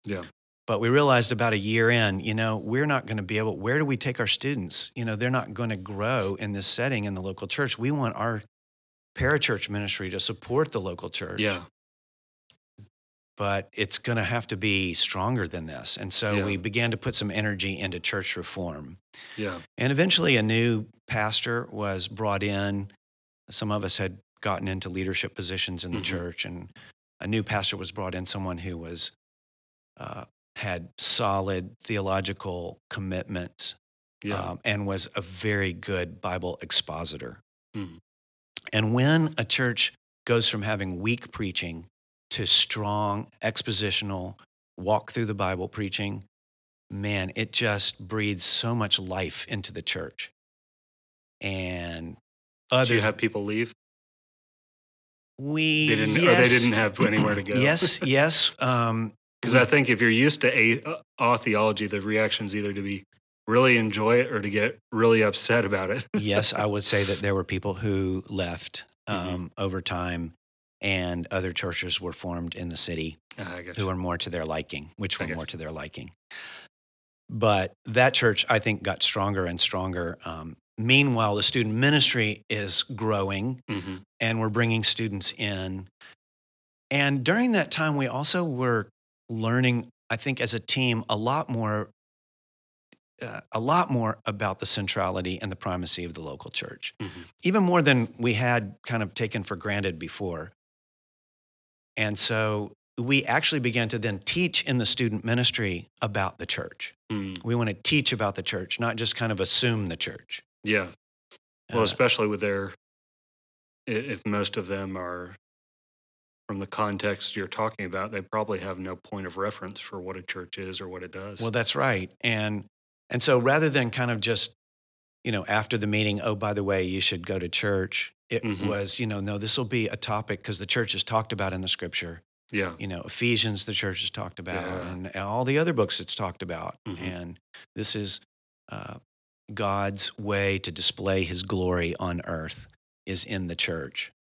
Yeah. but we realized about a year in you know we're not going to be able where do we take our students? You know they're not going to grow in this setting in the local church. We want our parachurch ministry to support the local church. Yeah. But it's going to have to be stronger than this and so Yeah. we began to put some energy into church reform Yeah. and eventually, a new pastor was brought in. Some of us had gotten into leadership positions in the Mhm. church, and a new pastor was brought in. Someone who was uh, had solid theological commitments Yeah. um, and was a very good Bible expositor. Mhm. And when a church goes from having weak preaching to strong expositional walk through the Bible preaching, man, it just breathes so much life into the church. And Do you have people leave? we They didn't. Or they didn't have anywhere to go. yes, yes. Um, Because I think if you're used to a, uh, theology, the reaction's either to be really enjoy it or to get really upset about it. yes, I would say that there were people who left Mhm. um, over time, and other churches were formed in the city got who were more to their liking, which were more to their liking. But that church, I think, got stronger and stronger. Um, meanwhile, the student ministry is growing, Mhm. and we're bringing students in. And during that time, we also were learning, I think, as a team, a lot more. Uh, a lot more about the centrality and the primacy of the local church, Mhm. even more than we had kind of taken for granted before. And so we actually began to then teach in the student ministry about the church. Mm. We want to teach about the church, not just kind of assume the church. Yeah. Well, Uh, especially with their, if most of them are from the context you're talking about, they probably have no point of reference for what a church is or what it does. Well, that's right. And and so rather than kind of just, you know, after the meeting, oh, by the way, you should go to church, it Mhm. was, you know, no, this will be a topic because the church is talked about in the scripture. yeah. You know, Ephesians, the church is talked about, Yeah. and all the other books it's talked about. Mhm. And this is uh, God's way to display his glory on earth is in the church.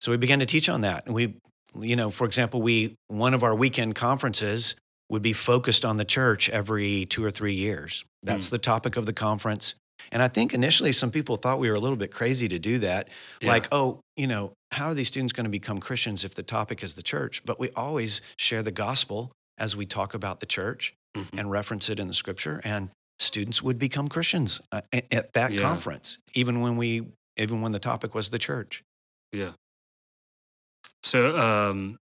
So we began to teach on that. And we, you know, for example, we, one of our weekend conferences would be focused on the church every two or three years. That's the topic of the conference. And I think initially some people thought we were a little bit crazy to do that. Yeah. Like, oh, you know, how are these students going to become Christians if the topic is the church? But we always share the gospel as we talk about the church Mhm. and reference it in the scripture. And students would become Christians uh, at that Yeah. conference, even when we, even when the topic was the church. Yeah. So, um,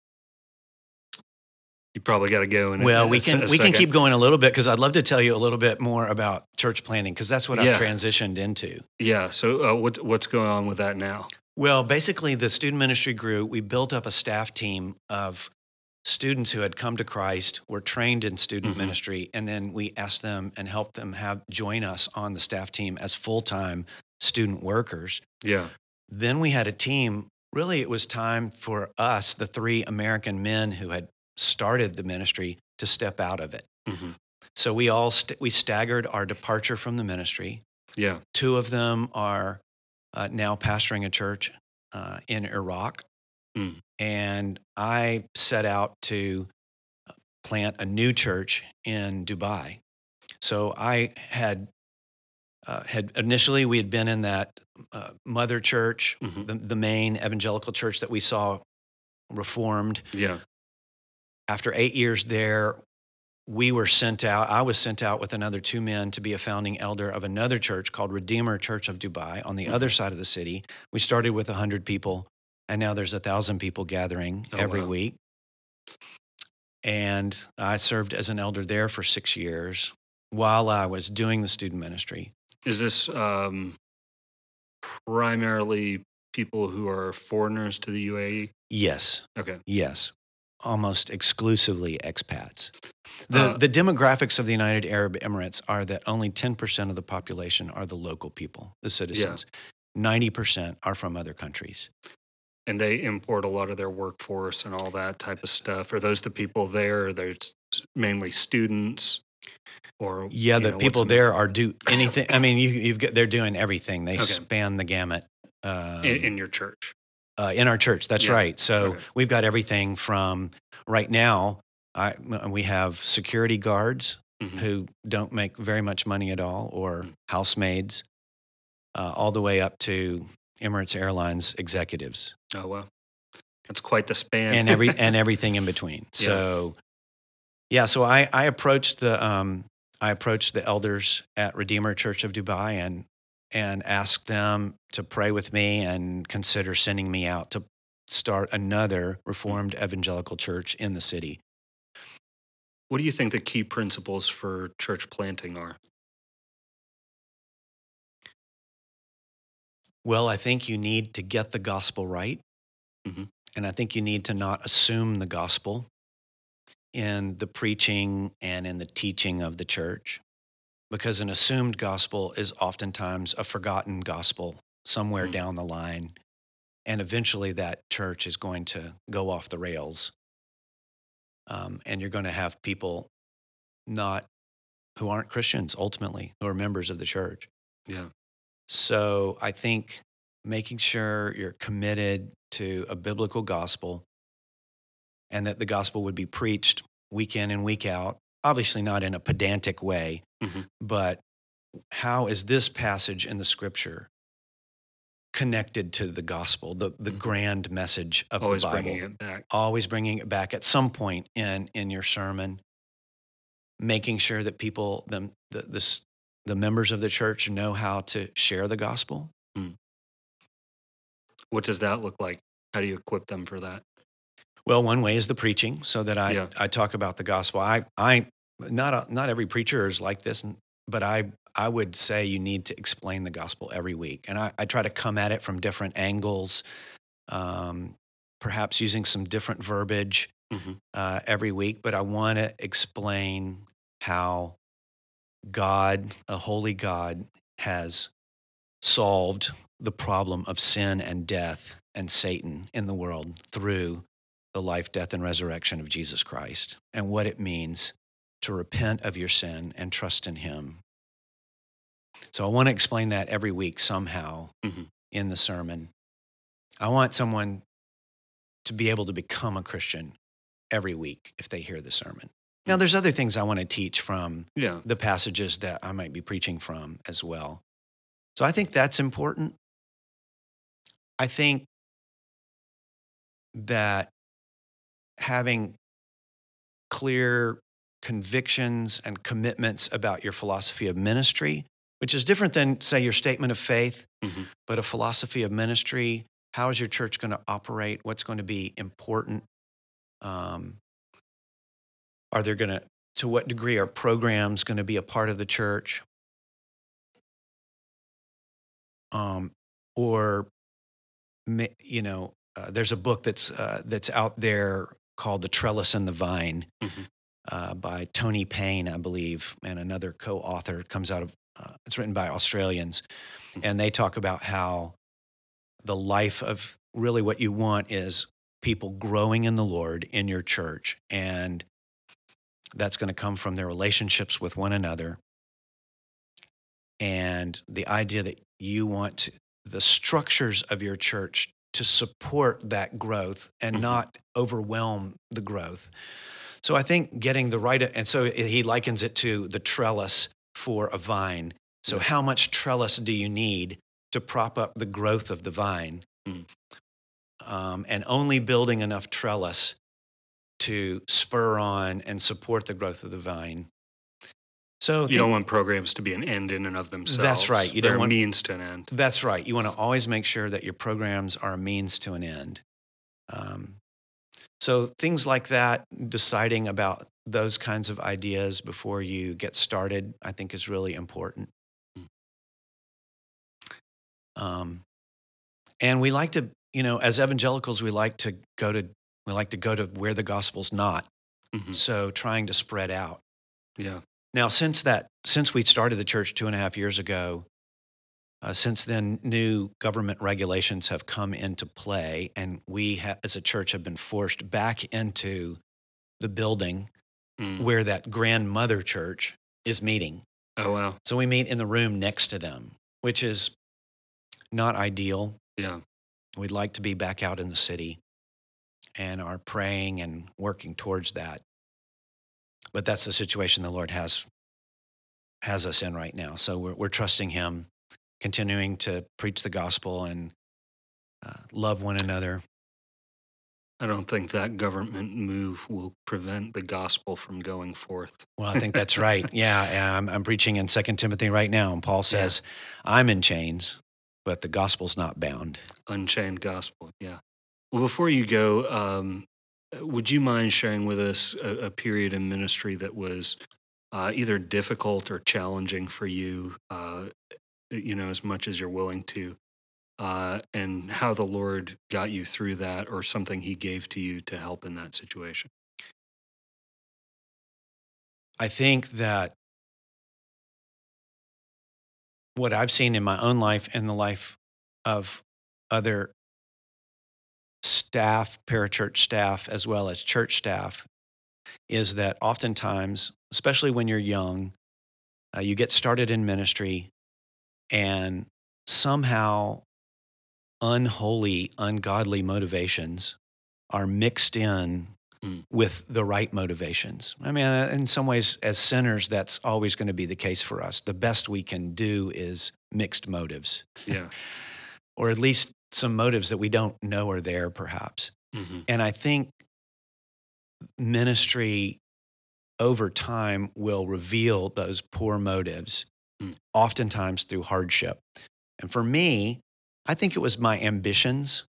you probably got to go in. Well, a we can we can keep going a little bit because I'd love to tell you a little bit more about church planting because that's what Yeah. I've transitioned into. Yeah. So, uh, what what's going on with that now? Well, basically, the student ministry grew. We built up a staff team of students who had come to Christ, were trained in student Mhm. ministry, and then we asked them and helped them have join us on the staff team as full time student workers. Yeah. Then we had a team. Really, it was time for us, the three American men who had started the ministry, to step out of it. hmm So we all st- we staggered our departure from the ministry. Yeah. Two of them are uh, now pastoring a church uh, in Iraq. Mm. And I set out to uh, plant a new church in Dubai. So I had uh, had initially we had been in that uh, mother church, Mhm. the, the main evangelical church that we saw reformed. Yeah. After eight years there, we were sent out. I was sent out with another two men to be a founding elder of another church called Redeemer Church of Dubai on the Mhm. other side of the city. We started with 100 people, and now there's a thousand people gathering Oh, every wow. week. And I served as an elder there for six years while I was doing the student ministry. Is this um, primarily people who are foreigners to the UAE? Yes, Okay. yes, almost exclusively expats. The, Uh, the demographics of the United Arab Emirates are that only 10% of the population are the local people, the citizens. 90% are from other countries. And they import a lot of their workforce and all that type of stuff. Are those the people there? Are they mainly students? Or Yeah, the know, people there are do anything. I mean, you, you've got, they're doing everything. They Okay. span the gamut. Um, in, in your church. Uh, in our church. That's Yeah. right. So Okay. we've got everything from right now. I, we have security guards Mhm. who don't make very much money at all, or Mm. housemaids, uh, all the way up to Emirates Airlines executives, Oh well, that's quite the span. and every and everything in between. Yeah. So, yeah. So I I approached the um, I approached the elders at Redeemer Church of Dubai and and ask them to pray with me and consider sending me out to start another Reformed Evangelical Church in the city. what do you think the key principles for church planting are? Well, I think you need to get the gospel right. Mhm. And I think you need to not assume the gospel in the preaching and in the teaching of the church, because an assumed gospel is oftentimes a forgotten gospel somewhere Mm. down the line. And eventually that church is going to go off the rails. Um, and you're going to have people not who aren't Christians ultimately, who are members of the church. Yeah. So I think making sure you're committed to a biblical gospel and that the gospel would be preached week in and week out, obviously not in a pedantic way, Mhm. but how is this passage in the scripture connected to the gospel, the, the Mhm. grand message of Always the Bible? bringing it back. always bringing it back at some point in in your sermon making sure that people the the the, the members of the church know how to share the gospel What does that look like? How do you equip them for that? well one way is the preaching so that i Yeah. i talk about the gospel i i not a, not every preacher is like this but i i would say you need to explain the gospel every week and i, I try to come at it from different angles um, perhaps using some different verbiage Mhm. uh, every week, but I want to explain how God, a holy God, has solved the problem of sin and death and Satan in the world through the life, death, and resurrection of Jesus Christ, and what it means to repent of your sin and trust in Him. So I want to explain that every week somehow Mhm. in the sermon. I want someone to be able to become a Christian every week if they hear the sermon. Now, there's other things I want to teach from Yeah. the passages that I might be preaching from as well. So I think that's important. I think that having clear convictions and commitments about your philosophy of ministry, which is different than, say, your statement of faith, Mhm. but a philosophy of ministry. How is your church going to operate? What's going to be important? Um, are there going to, to what degree are programs going to be a part of the church? Um, or, you know, uh, there's a book that's uh, that's out there called "The Trellis and the Vine" Mhm. Uh, by Tony Payne, I believe, and another co-author. It comes out of uh, it's written by Australians, Mhm. and they talk about how the life of really what you want is people growing in the Lord in your church, and that's going to come from their relationships with one another, and the idea that you want to, the structures of your church to support that growth and Mhm. not overwhelm the growth. So I think getting the right, and so he likens it to the trellis for a vine. So Yeah. how much trellis do you need to prop up the growth of the vine? Mm. Um, and only building enough trellis to spur on and support the growth of the vine. So You think- don't want programs to be an end in and of themselves. That's right. You They're don't a want- means to an end. That's right. You want to always make sure that your programs are a means to an end. Um, so things like that, deciding about those kinds of ideas before you get started, I think is really important. Mm. Um, and we like to, you know, as evangelicals, we like to go to we like to go to where the gospel's not. Mhm. So trying to spread out. Yeah. Now, since that, since we started the church two and a half years ago, uh, since then, new government regulations have come into play, and we, ha- as a church, have been forced back into the building Mm. where that grandmother church is meeting. Oh wow. So we meet in the room next to them, which is not ideal. Yeah. We'd like to be back out in the city and are praying and working towards that. But that's the situation the Lord has has us in right now. So we're, we're trusting Him, continuing to preach the gospel and uh, love one another. I don't think that government move will prevent the gospel from going forth. Well, I think that's right. Yeah, yeah, I'm, I'm preaching in Second Timothy right now, and Paul says, "I'm in chains, but the gospel's not bound." Unchained gospel. Yeah. Well, before you go, um, would you mind sharing with us a, a period in ministry that was uh, either difficult or challenging for you? Uh, you know, as much as you're willing to, uh, and how the Lord got you through that, or something He gave to you to help in that situation. I think that what I've seen in my own life and the life of other staff, parachurch staff, as well as church staff, is that oftentimes, especially when you're young, uh, you get started in ministry and somehow unholy, ungodly motivations are mixed in Mm. with the right motivations. I mean, uh, in some ways, as sinners, that's always going to be the case for us. The best we can do is mixed motives, Yeah. or at least some motives that we don't know are there, perhaps. hmm And I think ministry over time will reveal those poor motives, Mm. oftentimes through hardship. And for me, I think it was my ambitions,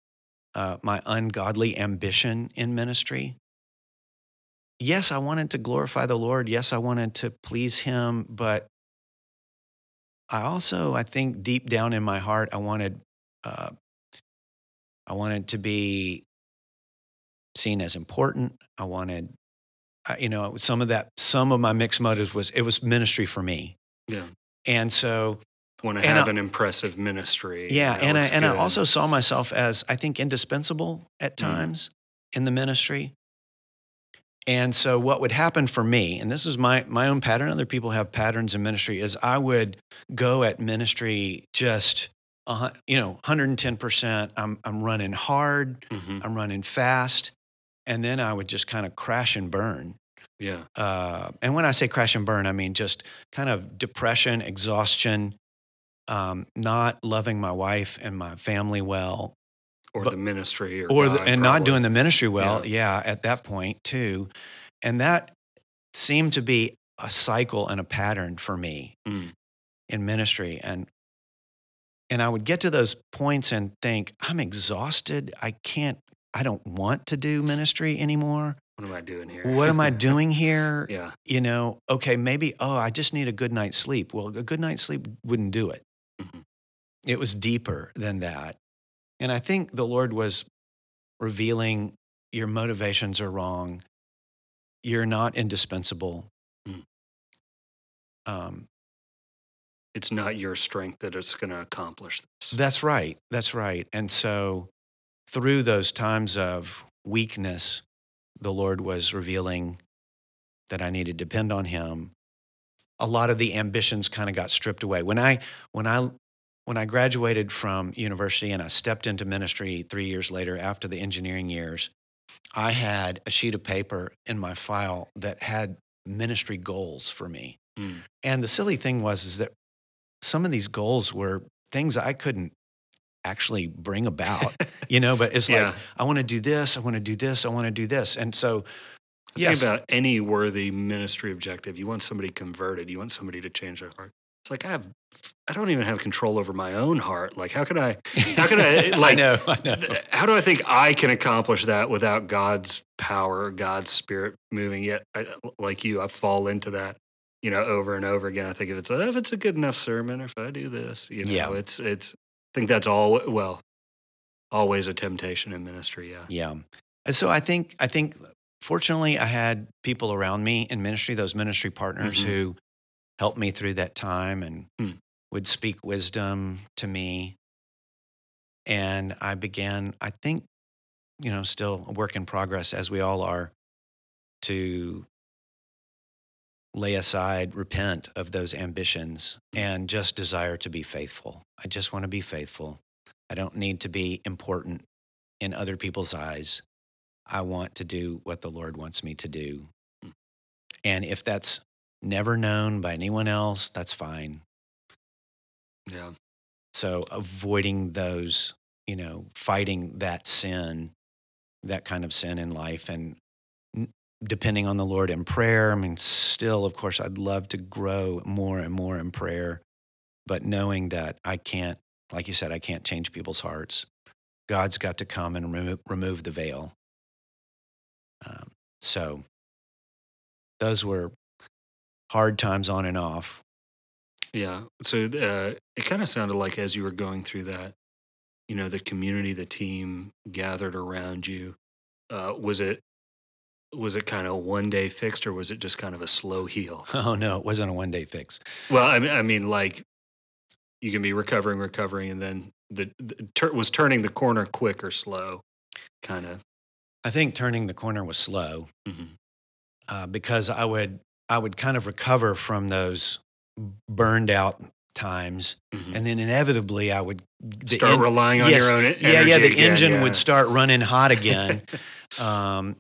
uh, my ungodly ambition in ministry. Yes, I wanted to glorify the Lord. Yes, I wanted to please Him. But I also, I think deep down in my heart, I wanted, uh, I wanted to be seen as important. I wanted, I- you know, some of that, some of my mixed motives was it was ministry for me, Yeah. And so Want to have I- an impressive ministry. yeah, and I and I also saw myself as I think indispensable at Mm. times in the ministry. And so what would happen for me, and this is my my own pattern, other people have patterns in ministry, is I would go at ministry just hun- you know, 110%. I'm I'm running hard, Mhm. I'm running fast, and then I would just kind of crash and burn. Yeah. Uh, and when I say crash and burn, I mean just kind of depression, exhaustion, um, not loving my wife and my family well, Or But- the ministry, or, or the, God, and not doing the ministry well. Yeah. at that point too, and that seemed to be a cycle and a pattern for me Mm. in ministry. And and I would get to those points and think, I'm exhausted. I can't. I don't want to do ministry anymore. What am I doing here? What am I doing here? yeah. you know, okay, maybe, oh, I just need a good night's sleep. Well, a good night's sleep wouldn't do it. Mhm. It was deeper than that. And I think the Lord was revealing your motivations are wrong. You're not indispensable. Mm. Um, It's not your strength that is going to accomplish this. that's right. That's right. And so through those times of weakness, the Lord was revealing that I needed to depend on him. A lot of the ambitions kind of got stripped away. When I when I when I graduated from university and I stepped into ministry 3 years later after the engineering years, I had a sheet of paper in my file that had ministry goals for me. Mm. And the silly thing was is that some of these goals were things I couldn't actually bring about, you know, but it's Yeah. like I want to do this, I want to do this, I want to do this. And so Think yes, about any worthy ministry objective. You want somebody converted. You want somebody to change their heart. It's like I have, I don't even have control over my own heart. Like how could I? How could I? I Like know, I know. how do I think I can accomplish that without God's power, God's spirit moving? Yet, I, like you, I fall into that, you know, over and over again. I think if it's a, if it's a good enough sermon, or if I do this, you know, Yeah. it's it's. I think that's all. Well, always a temptation in ministry. Yeah. Yeah. So I think I think fortunately I had people around me in ministry, those ministry partners Mhm. who helped me through that time and Hmm. would speak wisdom to me. And I began, I think, you know, still a work in progress as we all are, to lay aside, repent of those ambitions and just desire to be faithful. I just want to be faithful. I don't need to be important in other people's eyes. I want to do what the Lord wants me to do. And if that's never known by anyone else, that's fine. Yeah. So avoiding those, you know, fighting that sin, that kind of sin in life and depending on the Lord in prayer. I mean, still, of course, I'd love to grow more and more in prayer, but knowing that I can't, like you said, I can't change people's hearts. God's got to come and remo- remove the veil. Um, so those were hard times on and off. Yeah. So uh, it kind of sounded like as you were going through that, you know, the community, the team gathered around you. Uh, was it was it kind of one day fixed, or was it just kind of a slow heal? Oh, no, it wasn't a one day fix. Well, I mean, I mean, like you can be recovering, recovering, and then the, the tur- was turning the corner quick or slow, kind of. I think turning the corner was slow. Mhm. uh, because I would I would kind of recover from those burned out times, Mhm. and then inevitably I would Start en- relying on yes, your own. e- yeah, yeah. The again, engine yeah. would start running hot again um,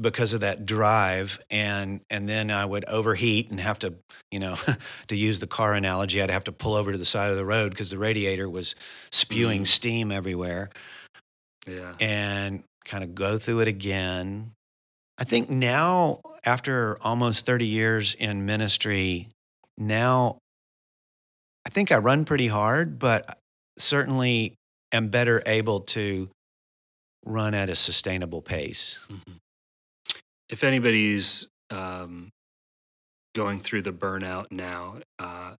because of that drive, and and then I would overheat and have to, you know, to use the car analogy, I'd have to pull over to the side of the road because the radiator was spewing Mhm. steam everywhere yeah. and kind of go through it again. I think now, after almost 30 years in ministry, now I think I run pretty hard, but certainly am better able to run at a sustainable pace. Mhm. If anybody's um, going through the burnout now, uh,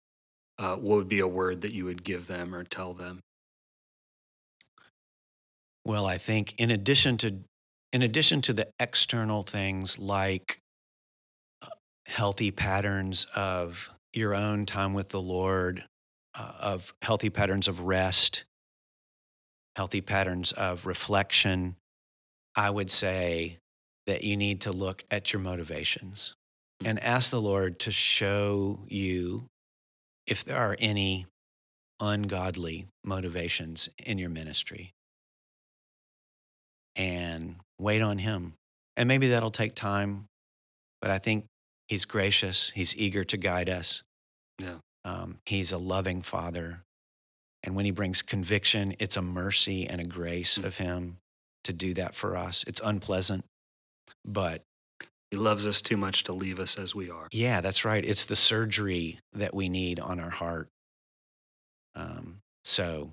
uh, what would be a word that you would give them or tell them? Well, I think in addition to in addition to the external things like uh, healthy patterns of your own time with the Lord, uh, of healthy patterns of rest, healthy patterns of reflection, I would say that you need to look at your motivations and ask the Lord to show you if there are any ungodly motivations in your ministry and wait on him. And maybe that'll take time, but I think he's gracious. He's eager to guide us. Yeah. Um, he's a loving father. And when he brings conviction, it's a mercy and a grace Mm. of him to do that for us. It's unpleasant, but He loves us too much to leave us as we are. yeah, that's right. It's the surgery that we need on our heart. Um, so,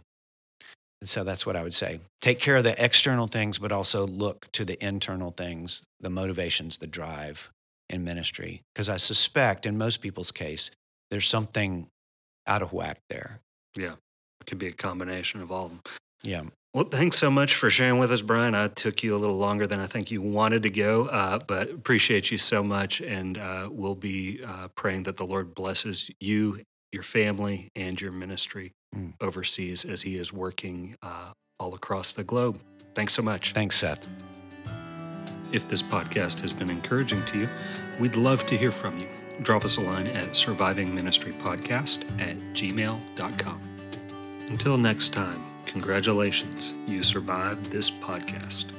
so that's what I would say. Take care of the external things, but also look to the internal things, the motivations, the drive in ministry. Because I suspect, in most people's case, there's something out of whack there. Yeah. It could be a combination of all of them. Yeah. Well, thanks so much for sharing with us, Brian. I took you a little longer than I think you wanted to go, uh, but appreciate you so much. And uh, we'll be uh, praying that the Lord blesses you, your family, and your ministry Mm. overseas as He is working uh, all across the globe. Thanks so much. Thanks, Seth. If this podcast has been encouraging to you, we'd love to hear from you. Drop us a line at survivingministrypodcast at gmail.com. Until next time, congratulations, you survived this podcast.